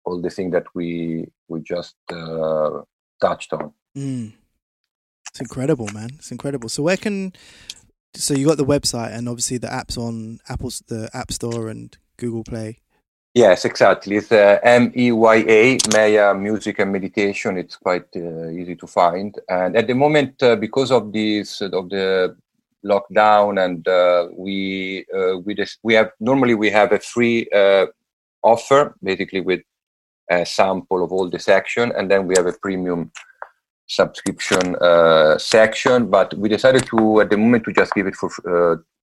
all the things that we we just uh, touched on. Mm. it's incredible man. It's incredible. So where can so you got the website and obviously the apps on Apple's the App Store and Google Play. Yes, exactly. It's uh, M E Y A, Meya Music and Meditation. It's quite uh, easy to find. And at the moment, uh, because of this of the lockdown, and uh, we uh, we just, we have normally we have a free uh, offer, basically with a sample of all the section, and then we have a premium subscription section. But we decided to at the moment to just give it for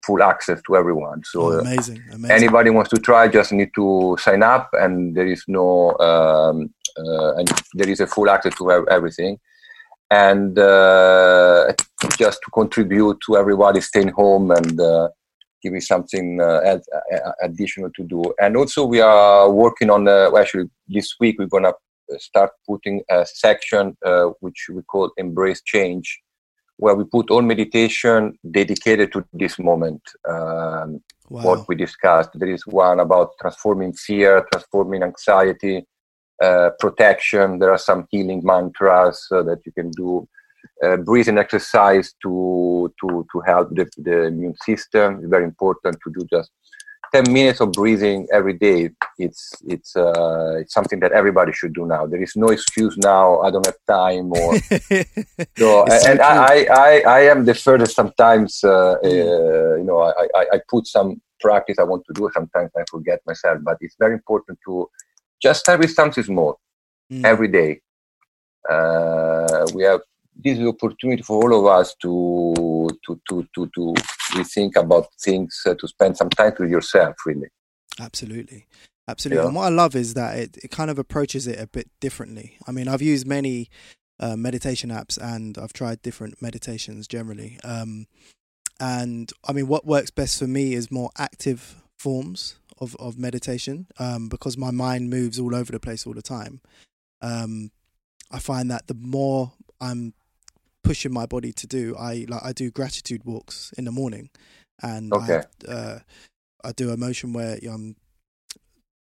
full access to everyone. So oh, amazing, amazing. Anybody wants to try, just need to sign up, and there is no um, uh, and there is a full access to everything. And uh, just to contribute to everybody staying home and uh, give me something uh, additional to do. And also, we are working on. Uh, actually, this week we're gonna start putting a section uh, which we call "Embrace Change." where we put all meditation dedicated to this moment. Um, wow. What we discussed. There is one about transforming fear, transforming anxiety, uh, protection. There are some healing mantras uh, that you can do. Uh, breathing exercise to to to help the, the immune system. It's very important to do just 10 minutes of breathing every day it's it's uh, it's something that everybody should do now there is no excuse now i don't have time or so, and, so I, I i am the furthest sometimes uh, mm. uh, you know I, I, I put some practice i want to do sometimes i forget myself but it's very important to just start with something small mm. every day uh, we have this is opportunity for all of us to to to to to rethink about things uh, to spend some time with yourself really. Absolutely. Absolutely. Yeah. and what i love is that it, it kind of approaches it a bit differently. I mean i've used many uh, meditation apps and i've tried different meditations generally. Um, and i mean what works best for me is more active forms of, of meditation um, because my mind moves all over the place all the time. Um, I find that the more I'm pushing my body to do. I like I do gratitude walks in the morning, and okay. I, uh, I do a motion where I'm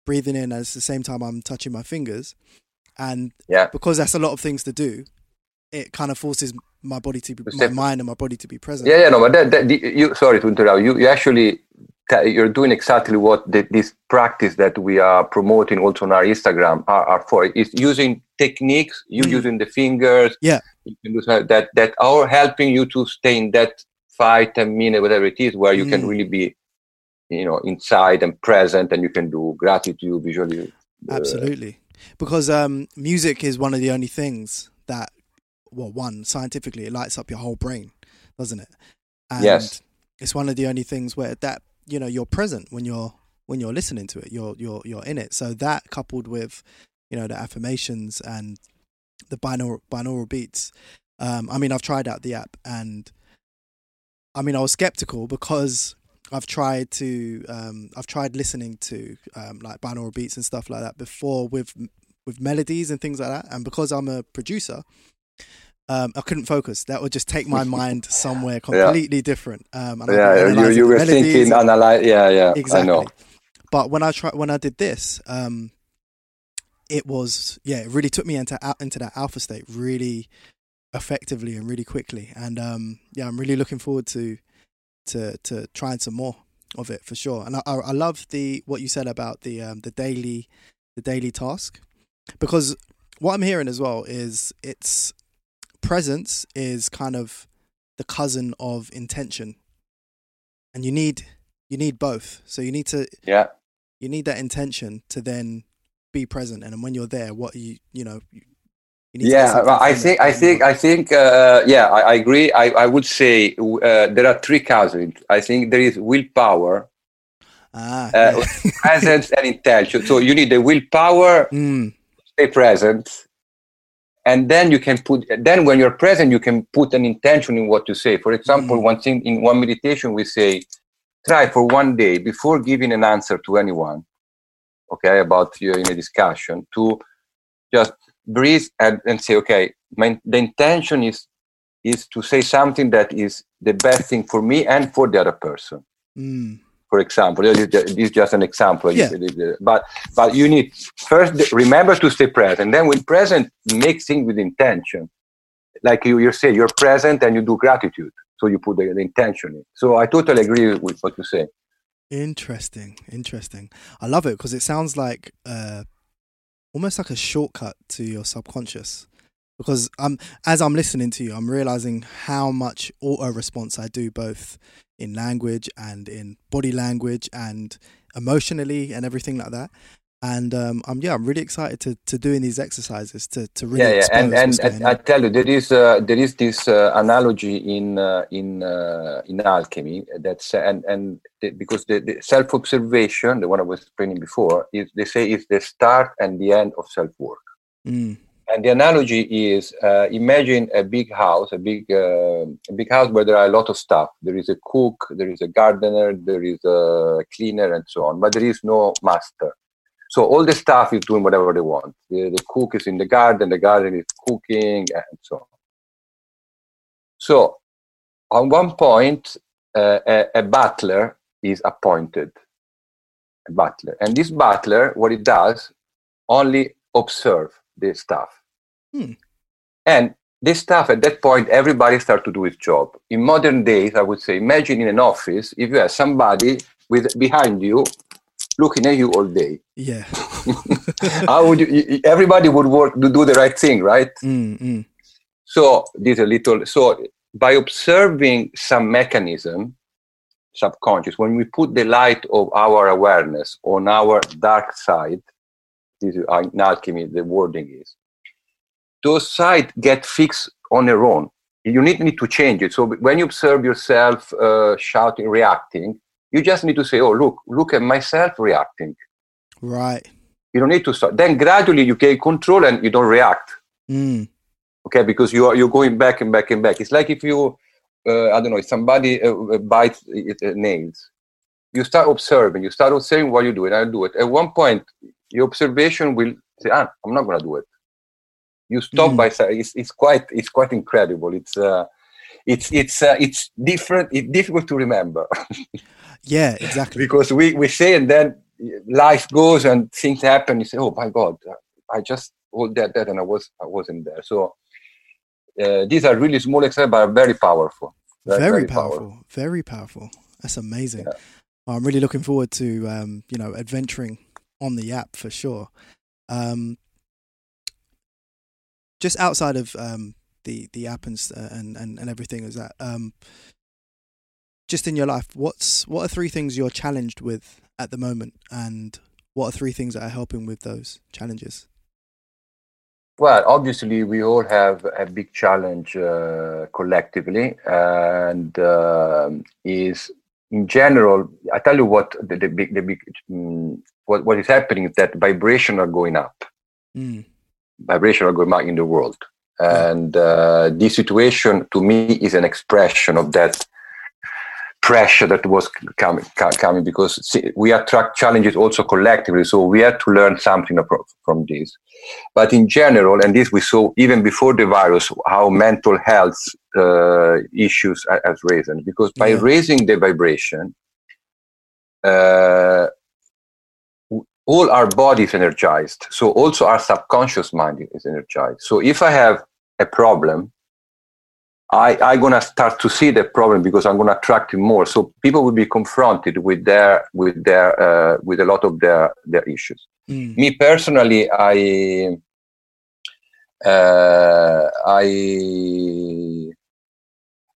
breathing in at the same time I'm touching my fingers, and yeah. because that's a lot of things to do, it kind of forces my body to be, my mind and my body to be present. Yeah, yeah, no, but that, that you sorry to interrupt you. You actually you're doing exactly what the, this practice that we are promoting also on our Instagram are, are for. Is using techniques, you mm. using the fingers, yeah, you can do that that are helping you to stay in that five, ten minute, whatever it is, where you mm. can really be, you know, inside and present, and you can do gratitude visually. Uh, Absolutely, because um, music is one of the only things that, well, one scientifically, it lights up your whole brain, doesn't it? And yes. It's one of the only things where that you know you're present when you're when you're listening to it you're you're you're in it. So that coupled with you know the affirmations and the binaural binaural beats um i mean i've tried out the app and i mean i was skeptical because i've tried to um i've tried listening to um like binaural beats and stuff like that before with with melodies and things like that. And because i'm a producer um, I couldn't focus. That would just take my mind somewhere completely yeah. different. Um, yeah, you, you were thinking, analyze. Yeah, yeah, exactly. But when I tried, when I did this, um, it was yeah, it really took me into into that alpha state really effectively and really quickly. And um, yeah, I'm really looking forward to to to trying some more of it for sure. And I I love the what you said about the um, the daily the daily task because what I'm hearing as well is it's presence is kind of the cousin of intention. And you need you need both. So you need to yeah. you need that intention to then be present. And when you're there what you you know you, yeah i think i think i think uh, yeah I, I, agree. I, I would say uh, there are three cousins i think there is willpower ah, uh, presence and intention. So you need the willpower mm. stay present and then you can put then when you're present you can put an intention in what you say. For example mm-hmm. one thing in one meditation we say try for one day before giving an answer to anyone okay about you in a discussion to just breathe and, and say okay my, the intention is is to say something that is the best thing for me and for the other person. Mm for example. This is just an example. Yeah. But but you need first remember to stay present. Then when present, make things with intention. Like you, you say, you're present and you do gratitude. So you put the, the intention in. So I totally agree with what you say. Interesting, interesting. I love it because it sounds like uh, almost like a shortcut to your subconscious. Because I'm as I'm listening to you, I'm realizing how much auto response I do both in language and in body language and emotionally and everything like that and um, I'm yeah, I'm really excited to to doing these exercises to to really yeah, yeah. and and, and I tell you there is uh, there is this uh, analogy in uh, in uh, in alchemy that's and and the, because the, the self observation, the one I was explaining before, is they say is the start and the end of self work. Mm. And the analogy is uh, imagine a big house, a big uh, a big house where there are a lot of stuff. There is a cook, there is a gardener, there is a cleaner, and so on. But there is no master so all the staff is doing whatever they want. The, the cook is in the garden, the garden is cooking, and so on. So, on one point, uh, a, a, butler is appointed. A butler, and this butler, what it does, only observe the staff. Hmm. And this staff, at that point, everybody start to do his job. In modern days, I would say, imagine in an office if you have somebody with behind you looking at you all day. Yeah. How would you? Everybody would work to do the right thing, right? Mm-hmm. So this a little. So by observing some mechanism, subconscious, when we put the light of our awareness on our dark side, this is in alchemy the wording is. Those sides get fixed on their own. You need, need to change it. So when you observe yourself uh, shouting, reacting, you just need to say, oh, look, look at myself reacting. Right. You don't need to start. Then gradually you gain control and you don't react. Mm. Okay, because you are you're going back and back and back. It's like if you, uh, I don't know, if somebody uh, uh bites uh, nails, you start observing. You start observing what you do, and I do it. At one point, your observation will say, ah, I'm not going to do it. You stop mm. by. It's, it's quite it's quite incredible. It's uh, it's it's uh, it's different. It's difficult to remember. Yeah, exactly. because we, we say and then life goes and things happen. You say, oh my God, I just hold that, that, and I was I wasn't there. So uh, these are really small examples, but very powerful. Very, very, very powerful. powerful. Very powerful. That's amazing. Yeah. I'm really looking forward to um, you know adventuring on the app for sure. Um, just outside of um, the the app and and and, and everything is that um, just in your life, what's what are three things you're challenged with at the moment, and what are three things that are helping with those challenges? Well, obviously, we all have a big challenge uh, collectively, and uh, is in general. I tell you what the, the big the big um, what what is happening is that vibration are going up. Mm. Vibration are going up in the world, and uh, this situation to me is an expression of that pressure that was coming, coming because we attract challenges also collectively. So we had to learn something from this. But in general, and this we saw even before the virus, how mental health uh, issues have risen. Because by yeah. raising the vibration, uh, all our body is energized. So also our subconscious mind is energized. So if I have a problem, I, I'm gonna start to see the problem because I'm gonna attract it more. So people will be confronted with their with their uh, with a lot of their their issues. Mm. Me personally, I uh, I,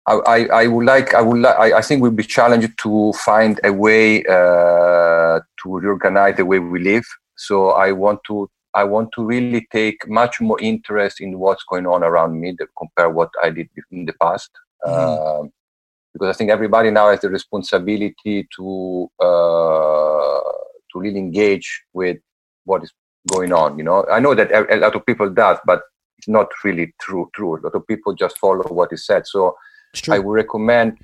I I would like I would like I, I think we'll be challenged to find a way uh, to reorganize the way we live. So I want to I want to really take much more interest in what's going on around me to compare what I did in the past. Mm. Uh, because I think everybody now has the responsibility to uh, to really engage with what is going on. You know, I know that a lot of people does, but it's not really true. True. A lot of people just follow what is said. So I would recommend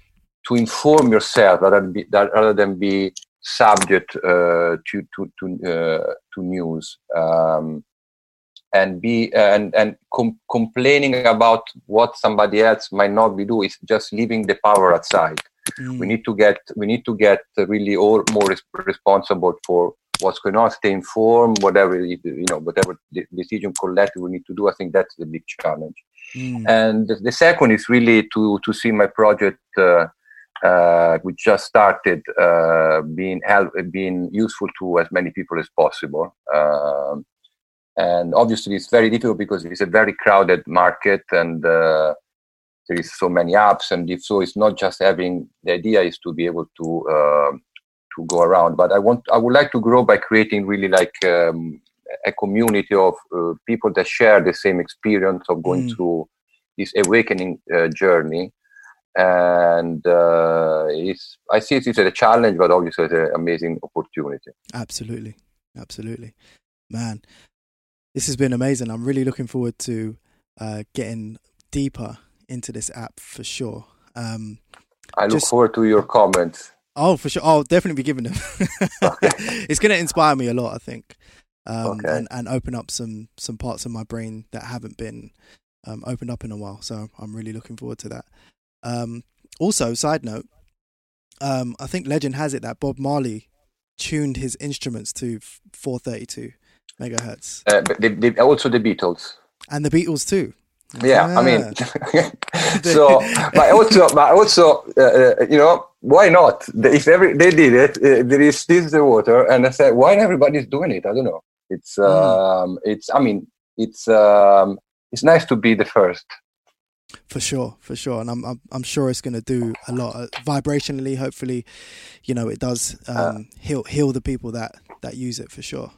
to inform yourself rather than be, rather than be subject uh, to to to uh, to news um, and be uh, and and com- complaining about what somebody else might not be doing is just leaving the power outside. Mm. We need to get we need to get really all more res- responsible for what's going on. Stay informed, whatever you know, whatever decision collective we need to do. I think that's the big challenge. Mm. And the, the, second is really to to see my project. Uh, uh, which just started uh, being help, being useful to as many people as possible. Um, and obviously, it's very difficult because it's a very crowded market, and uh, there is so many apps. And if so, it's not just having the idea is to be able to um, to go around. But I want, I would like to grow by creating really like um, a community of uh, people that share the same experience of going mm. through this awakening uh, journey and uh, it's I see it as a challenge, but obviously it's an amazing opportunity. Absolutely, absolutely, man. This has been amazing. I'm really looking forward to uh, getting deeper into this app for sure. Um, I look just, forward to your comments. Oh, for sure. I'll definitely be giving them. okay. It's going to inspire me a lot, I think, um, okay. and, and open up some some parts of my brain that haven't been um, opened up in a while. So I'm really looking forward to that. Um, also, side note, um, I think legend has it that Bob Marley tuned his instruments to 432 megahertz. Uh, but also the Beatles. And the Beatles too. Yeah. I mean, so but also, but also, uh, uh, you know, why not? If every they did it, uh, there is this the water, and I said, why everybody's doing it? I don't know. It's, mm. um, it's. I mean, it's, um, it's nice to be the first. For sure, for sure, and I'm I'm, I'm sure it's going to do a lot uh, vibrationally. Hopefully, you know, it does um, uh, heal heal the people that that use it for sure.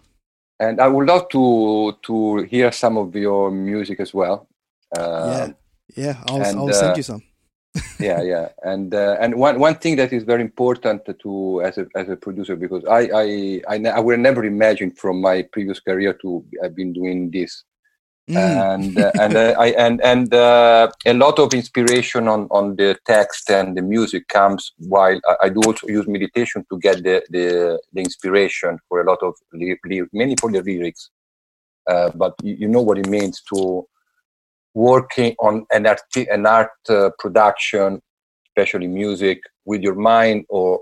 And I would love to to hear some of your music as well. Uh, yeah, yeah, I'll and, I'll send uh, you some. yeah, yeah, and uh, and one one thing that is very important to as a as a producer because I I I, I would never imagine from my previous career to have been doing this Mm. and uh, and uh, I and and uh, a lot of inspiration on on the text and the music comes while I, I do also use meditation to get the the, the inspiration for a lot of many for the lyrics, uh, but you, you, know what it means to working on an art an art uh, production, especially music, with your mind or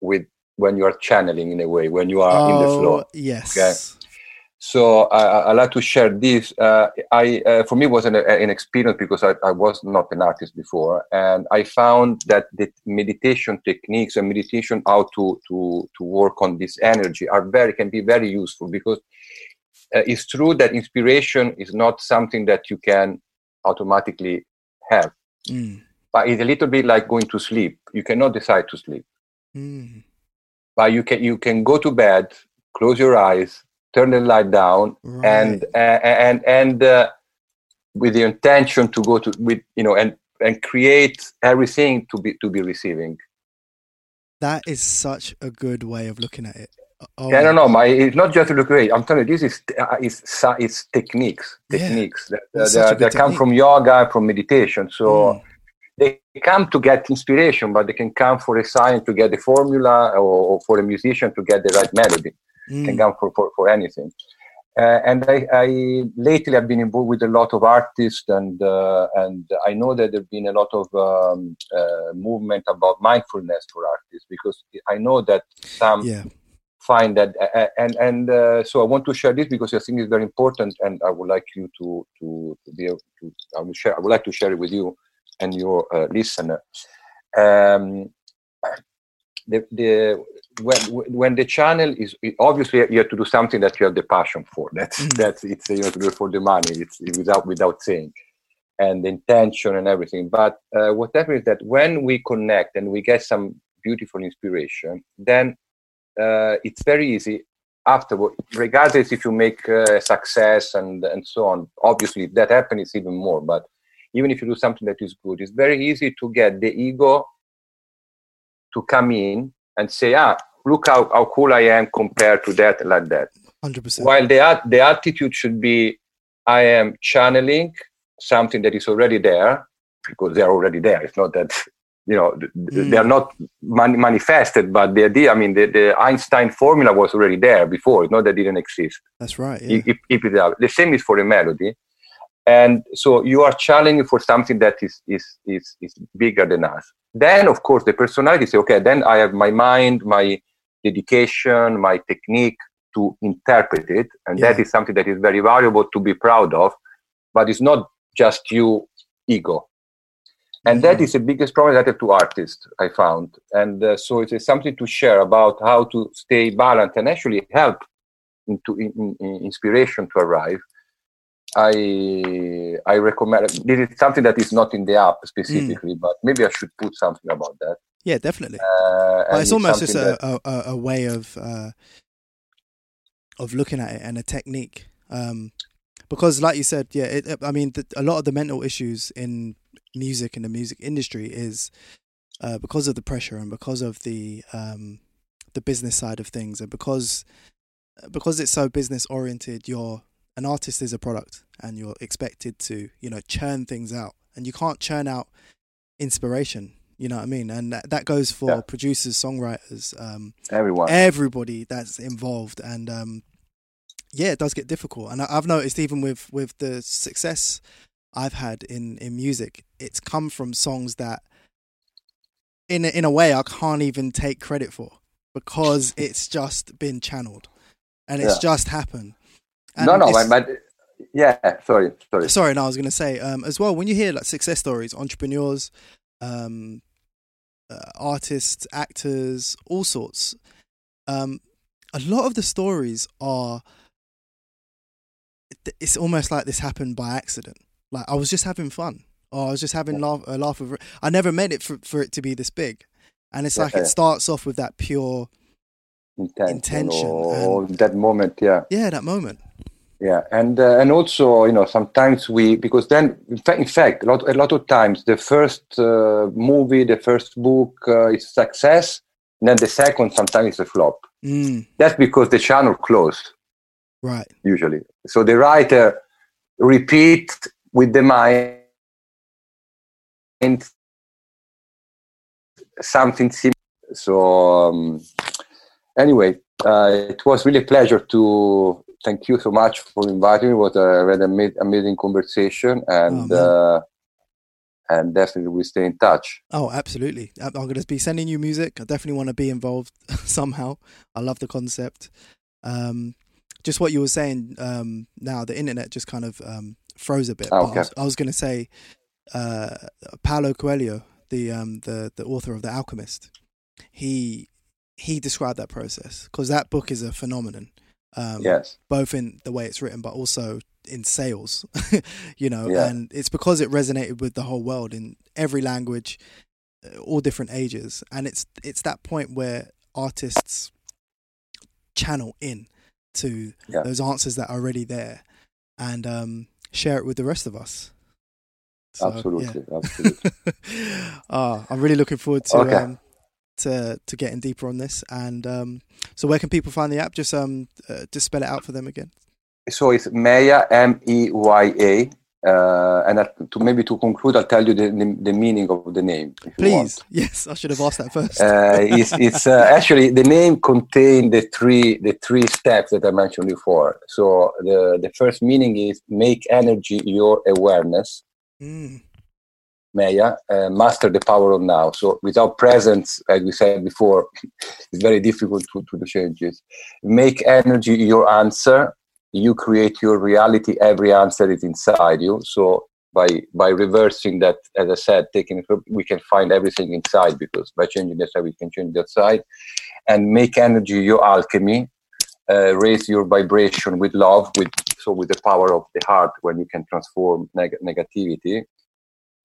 with when you are channeling in a way when you are oh, in the oh, flow. Yes. Okay? So I, I like to share this. Uh, I uh, for me was an, an experience because I, I, was not an artist before, and I found that the meditation techniques and meditation how to to to work on this energy are very can be very useful because uh, it's true that inspiration is not something that you can automatically have, mm. but it's a little bit like going to sleep. You cannot decide to sleep, mm. but you can you can go to bed, close your eyes turn the light down right. and and and uh, with the intention to go to with you know and and create everything to be to be receiving that is such a good way of looking at it oh, I don't know. My it's not just to look great. I'm telling you, this is uh, it's it's techniques, techniques yeah. that, that, that come from yoga, from meditation. So mm. they come to get inspiration, but they can come for a science to get the formula, or, or for a musician to get the right melody mm. can come for, for, for anything. Uh, and I, I, lately have been involved with a lot of artists, and uh, and I know that there's been a lot of um, uh, movement about mindfulness for artists because I know that some yeah. find that, and and uh, so I want to share this because I think it's very important, and I would like you to to, to be able to I will share I would like to share it with you and your uh, listener. Um, the, the when when the channel is obviously you have to do something that you have the passion for. That's mm-hmm. that's it's you have to do it for the money. It's, without without saying, and the intention and everything. But uh, whatever is that when we connect and we get some beautiful inspiration, then uh, it's very easy afterward, regardless if you make uh, success and and so on. Obviously, that happens even more. But even if you do something that is good, it's very easy to get the ego to come in and say, ah, look how, how cool I am compared to that, like that. 100%. While the, the attitude should be, I am channeling something that is already there because they are already there. It's not that, you know, mm. they are not man- manifested, but the idea, I mean, the, the Einstein formula was already there before. It's not that it didn't exist. That's right. Yeah. If, if it, the same is for a melody. And so you are challenging for something that is, is, is, is bigger than us. Then, of course, the personality say, okay, then I have my mind, my dedication, my technique to interpret it. And yeah. that is something that is very valuable to be proud of. But it's not just you ego. and that is the biggest problem that I have to artists I found, and uh, so it is something to share about how to stay balanced and actually help into in, in inspiration to arrive. I I recommend this is something that is not in the app specifically, mm. but maybe I should put something about that. Yeah, definitely. Uh, but it's almost just a, that... a, a, way of uh, of looking at it and a technique. Um, because, like you said, yeah, it, I mean, the, a lot of the mental issues in music and the music industry is uh, because of the pressure and because of the um, the business side of things, and because because it's so business oriented, you're an artist is a product, and you're expected to you know churn things out, and you can't churn out inspiration. You know what I mean? And that, that goes for yeah. producers, songwriters, um, everyone, everybody that's involved, and um, yeah, it does get difficult. And I, have noticed even with with the success I've had in in music, it's come from songs that, in a, in a way, I can't even take credit for because it's just been channeled, and it's yeah. just happened. And no, no, but yeah, sorry, sorry, sorry. No, I was going to say um, as well when you hear like success stories, entrepreneurs, um, uh, artists, actors, all sorts. Um, a lot of the stories are. It's almost like this happened by accident. Like I was just having fun, or I was just having laugh, a laugh of. I never meant it for, for it to be this big, and it's like it starts off with that pure intention, intention or, and, that moment. Yeah, yeah, that moment. Yeah, and uh, and also you know sometimes we because then in fact, in fact a lot a lot of times the first uh, movie, the first book uh, is success, and then the second sometimes is a flop. Mm. That's because the channel closed. Right. Usually, so the writer repeat with the mind and something similar. So um, anyway, uh, it was really a pleasure to thank you so much for inviting me. It was a really amazing conversation, and oh, uh, and definitely we stay in touch. Oh, absolutely! I'm going to be sending you music. I definitely want to be involved somehow. I love the concept. Um, just what you were saying. Um, now the internet just kind of um, froze a bit. Oh, okay. I was, was going to say uh, Paulo Coelho, the um, the the author of The Alchemist. He he described that process because that book is a phenomenon. Um, yes. Both in the way it's written, but also in sales, you know, yeah. and it's because it resonated with the whole world in every language, uh, all different ages, and it's it's that point where artists channel in to yeah. those answers that are already there, and um, share it with the rest of us. So, absolutely, yeah. absolutely. oh, I'm really looking forward to okay. um, to to getting deeper on this. And um, so, where can people find the app? Just um, uh, just spell it out for them again. So it's Meya M E Y A. Uh, and to maybe to conclude, I'll tell you the, the, the meaning of the name. Please, yes, I should have asked that first. uh, it's, it's uh, actually the name contains the three the three steps that I mentioned before. So the the first meaning is make energy your awareness. Mm. Meya, uh, master the power of now. So without presence, as we said before, it's very difficult to, to the changes. Make energy your answer. You create your reality. Every answer is inside you. So by by reversing that as i said taking it we can find everything inside because by changing the side we can change the side. And make energy your alchemy. Uh, raise your vibration with love with so with the power of the heart when you can transform neg- negativity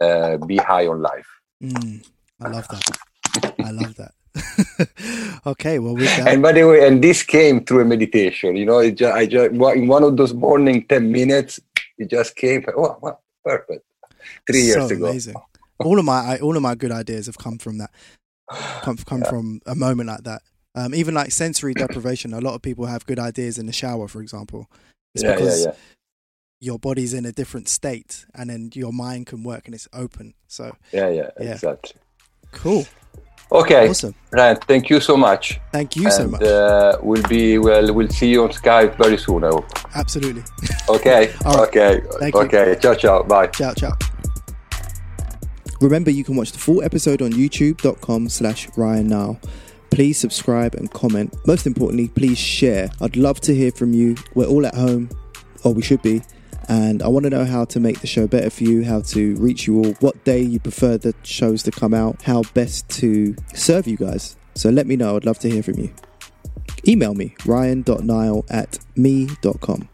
uh, be high on life mm, i love that i love that okay, well, we got. And by the way, and this came through a meditation. You know, it just, I just in one of those morning ten minutes, it just came. Oh, wow, perfect. Three years so ago. Amazing. all of my all of my good ideas have come from that. Come come yeah. from a moment like that. Um, even like sensory deprivation. A lot of people have good ideas in the shower, for example. It's yeah, because yeah, yeah. Your body's in a different state, and then your mind can work and it's open. So yeah, yeah, yeah. exactly. Cool. Okay. Awesome. Ryan, thank you so much. Thank you and, so much. Uh, we'll be well. We'll see you on Skype very soon. I hope. Absolutely. Okay. okay. Thank okay. You. Ciao. Ciao. Bye. Ciao. Ciao. Remember, you can watch the full episode on youtube.com slash Ryan Nile. Please subscribe and comment. Most importantly, please share. I'd love to hear from you. We're all at home, or we should be, And I want to know how to make the show better for you, how to reach you all, what day you prefer the shows to come out, how best to serve you guys. So let me know. I'd love to hear from you. Email me, ryan.nile at me.com.